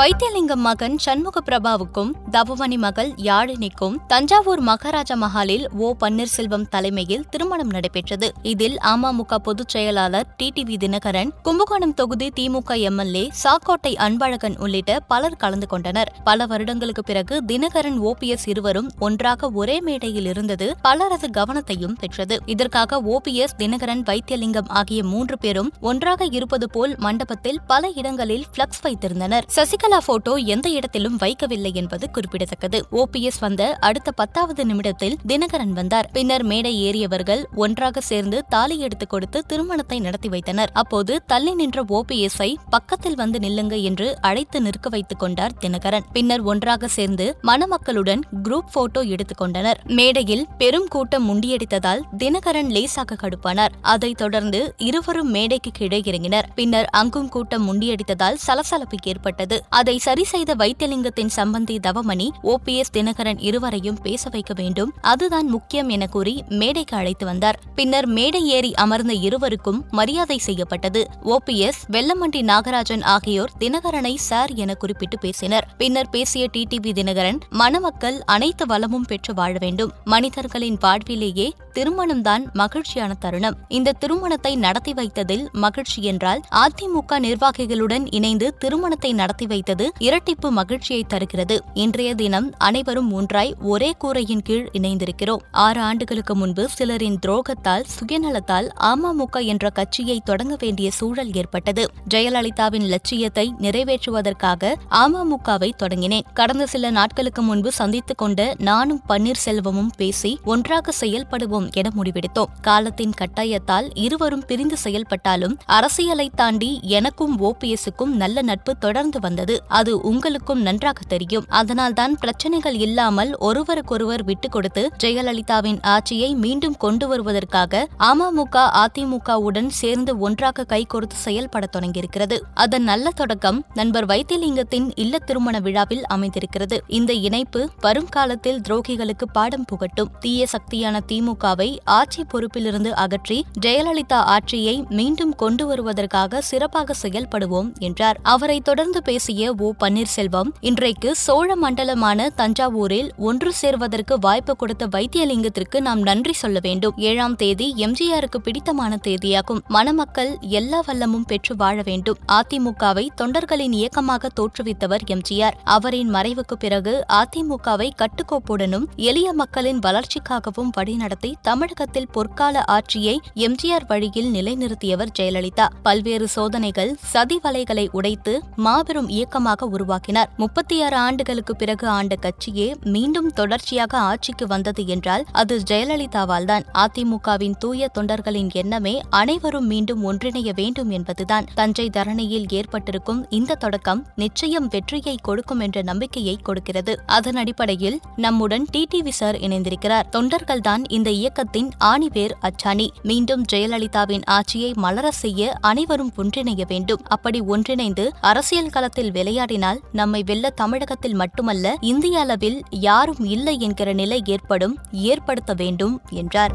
வைத்தியலிங்கம் மகன் சண்முக பிரபாவுக்கும் தவமணி மகள் யாழினிக்கும் தஞ்சாவூர் மகாராஜா மஹாலில் ஓ பன்னீர்செல்வம் தலைமையில் திருமணம் நடைபெற்றது. இதில் அமமுக பொதுச் செயலாளர் டிடிவி தினகரன் கும்பகோணம் தொகுதி திமுக எம்எல்ஏ சாக்கோட்டை அன்பழகன் உள்ளிட்ட பலர் கலந்து கொண்டனர். பல வருடங்களுக்கு பிறகு தினகரன் ஓபிஎஸ் இருவரும் ஒன்றாக ஒரே மேடையில் இருந்தது பலரது கவனத்தையும் பெற்றது. இதற்காக ஓபிஎஸ் தினகரன் வைத்தியலிங்கம் ஆகிய மூன்று பேரும் ஒன்றாக இருப்பது போல் மண்டபத்தில் பல இடங்களில் பிளக்ஸ் வைத்திருந்தனர். சசிகலா போட்டோ எந்த இடத்திலும் வைக்கவில்லை என்பது குறிப்பிடத்தக்கது. ஓபிஎஸ் வந்த அடுத்த பத்தாவது நிமிடத்தில் தினகரன் வந்தார். பின்னர் மேடை ஏறியவர்கள் ஒன்றாக சேர்ந்து தாலி எடுத்துக் கொடுத்து திருமணத்தை நடத்தி வைத்தனர். அப்போது தள்ளி நின்ற ஓபிஎஸ்ஐ பக்கத்தில் வந்து நில்லுங்க என்று அழைத்து நிற்க வைத்துக் கொண்டார் தினகரன். பின்னர் ஒன்றாக சேர்ந்து மணமக்களுடன் குரூப் போட்டோ எடுத்துக் கொண்டனர். மேடையில் பெரும் கூட்டம் முண்டியடித்ததால் தினகரன் லேசாக கடுப்பானார். அதைத் தொடர்ந்து இருவரும் மேடைக்கு கீழே இறங்கினர். பின்னர் அங்கும் கூட்டம் முண்டியடித்ததால் சலசலப்பு ஏற்பட்டது. அதை சரி செய்த வைத்தியலிங்கத்தின் சம்பந்தி தவமணி ஓபிஎஸ் தினகரன் இருவரையும் பேச வைக்க வேண்டும். அதுதான் முக்கியம் என கூறி மேடைக்கு அழைத்து வந்தார். பின்னர் மேடை ஏறி அமர்ந்த இருவருக்கும் மரியாதை செய்யப்பட்டது. ஓபிஎஸ் வெல்லமண்டி நாகராஜன் ஆகியோர் தினகரனை சார் என குறிப்பிட்டு பேசினர். பின்னர் பேசிய டிடிவி தினகரன் மணமக்கள் அனைத்து வளமும் பெற்று வாழ வேண்டும். மனிதர்களின் வாழ்விலேயே திருமணம்தான் மகிழ்ச்சியான தருணம். இந்த திருமணத்தை நடத்தி வைத்ததில் மகிழ்ச்சி என்றால் அதிமுக நிர்வாகிகளுடன் இணைந்து திருமணத்தை நடத்தி வைத்தது இரட்டிப்பு மகிழ்ச்சியை தருகிறது. இன்றைய தினம் அனைவரும் ஒன்றாய் ஒரே கூரையின் கீழ் இணைந்திருக்கிறோம். ஆறு ஆண்டுகளுக்கு முன்பு சிலரின் துரோகத்தால் சுயநலத்தால் அமமுக என்ற கட்சியை தொடங்க வேண்டிய சூழல் ஏற்பட்டது. ஜெயலலிதாவின் லட்சியத்தை நிறைவேற்றுவதற்காக அமமுகவை தொடங்கினேன். கடந்த சில நாட்களுக்கு முன்பு சந்தித்துக் கொண்ட நானும் பன்னீர்செல்வமும் பேசி ஒன்றாக செயல்படுவோம் என முடிவெடுத்தோம். காலத்தின் கட்டாயத்தால் இருவரும் பிரிந்து செயல்பட்டாலும் அரசியலை தாண்டி எனக்கும் ஓபிஎஸ்க்கும் நல்ல நட்பு தொடர்ந்து வந்தது அது உங்களுக்கும் நன்றாக தெரியும். அதனால்தான் பிரச்சனைகள் இல்லாமல் ஒருவருக்கொருவர் விட்டுக் கொடுத்து ஜெயலலிதாவின் ஆட்சியை மீண்டும் கொண்டு வருவதற்காக அமமுக அதிமுகவுடன் சேர்ந்து ஒன்றாக கைகோர்த்து செயல்பட தொடங்கியிருக்கிறது. அதன் நல்ல தொடக்கம் நண்பர் வைத்தியலிங்கத்தின் இல்ல திருமண விழாவில் அமைந்திருக்கிறது. இந்த இணைப்பு வரும் காலத்தில் துரோகிகளுக்கு பாடம் புகட்டும். தீய சக்தியான திமுகவை ஆட்சி பொறுப்பிலிருந்து அகற்றி ஜெயலலிதா ஆட்சியை மீண்டும் கொண்டு வருவதற்காக சிறப்பாக செயல்படுவோம் என்றார். அவரை தொடர்ந்து பேசிய ஓ பன்னீர்செல்வம் இன்றைக்கு சோழ மண்டலமான தஞ்சாவூரில் ஒன்று சேர்வதற்கு வாய்ப்பு கொடுத்த வைத்தியலிங்கத்திற்கு நாம் நன்றி சொல்ல வேண்டும். ஏழாம் தேதி எம்ஜிஆருக்கு பிடித்தமான தேதியாகும். மணமக்கள் எல்லா வல்லமும் பெற்று வாழ வேண்டும். அதிமுகவை தொண்டர்களின் இயக்கமாக தோற்றுவித்தவர் எம்ஜிஆர். அவரின் மறைவுக்கு பிறகு அதிமுகவை கட்டுக்கோப்புடனும் எளிய மக்களின் வளர்ச்சிக்காகவும் வழிநடத்தி தமிழகத்தில் பொற்கால ஆட்சியை எம்ஜிஆர் வழியில் நிலைநிறுத்தியவர் ஜெயலலிதா. பல்வேறு சோதனைகள் சதி வலைகளை உடைத்து மாபெரும் இயக்கமாக உருவாக்கினார். முப்பத்தி ஆறு ஆண்டுகளுக்கு பிறகு ஆண்ட கட்சியே மீண்டும் தொடர்ச்சியாக ஆட்சிக்கு வந்தது என்றால் அது ஜெயலலிதாவால் தான் அதிமுகவின் தூய தொண்டர்களின் எண்ணமே அனைவரும் மீண்டும் ஒன்றிணைய வேண்டும் என்பதுதான். தஞ்சை தரணியில் ஏற்பட்டிருக்கும் இந்த தொடக்கம் நிச்சயம் வெற்றியை கொடுக்கும் என்ற நம்பிக்கையை கொடுக்கிறது. அதன் அடிப்படையில் நம்முடன் டிடிவி சார் இணைந்திருக்கிறார். தொண்டர்கள்தான் இந்த இயக்கத்தின் ஆணிவேர் அச்சாணி. மீண்டும் ஜெயலலிதாவின் ஆட்சியை மலர செய்ய அனைவரும் ஒன்றிணைய வேண்டும். அப்படி ஒன்றிணைந்து அரசியல் களத்தில் விளையாடினால் நம்மை வெல்ல தமிழகத்தில் மட்டுமல்ல இந்திய அளவில் யாரும் இல்லை என்கிற நிலை ஏற்படும் ஏற்படுத்த வேண்டும் என்றார்.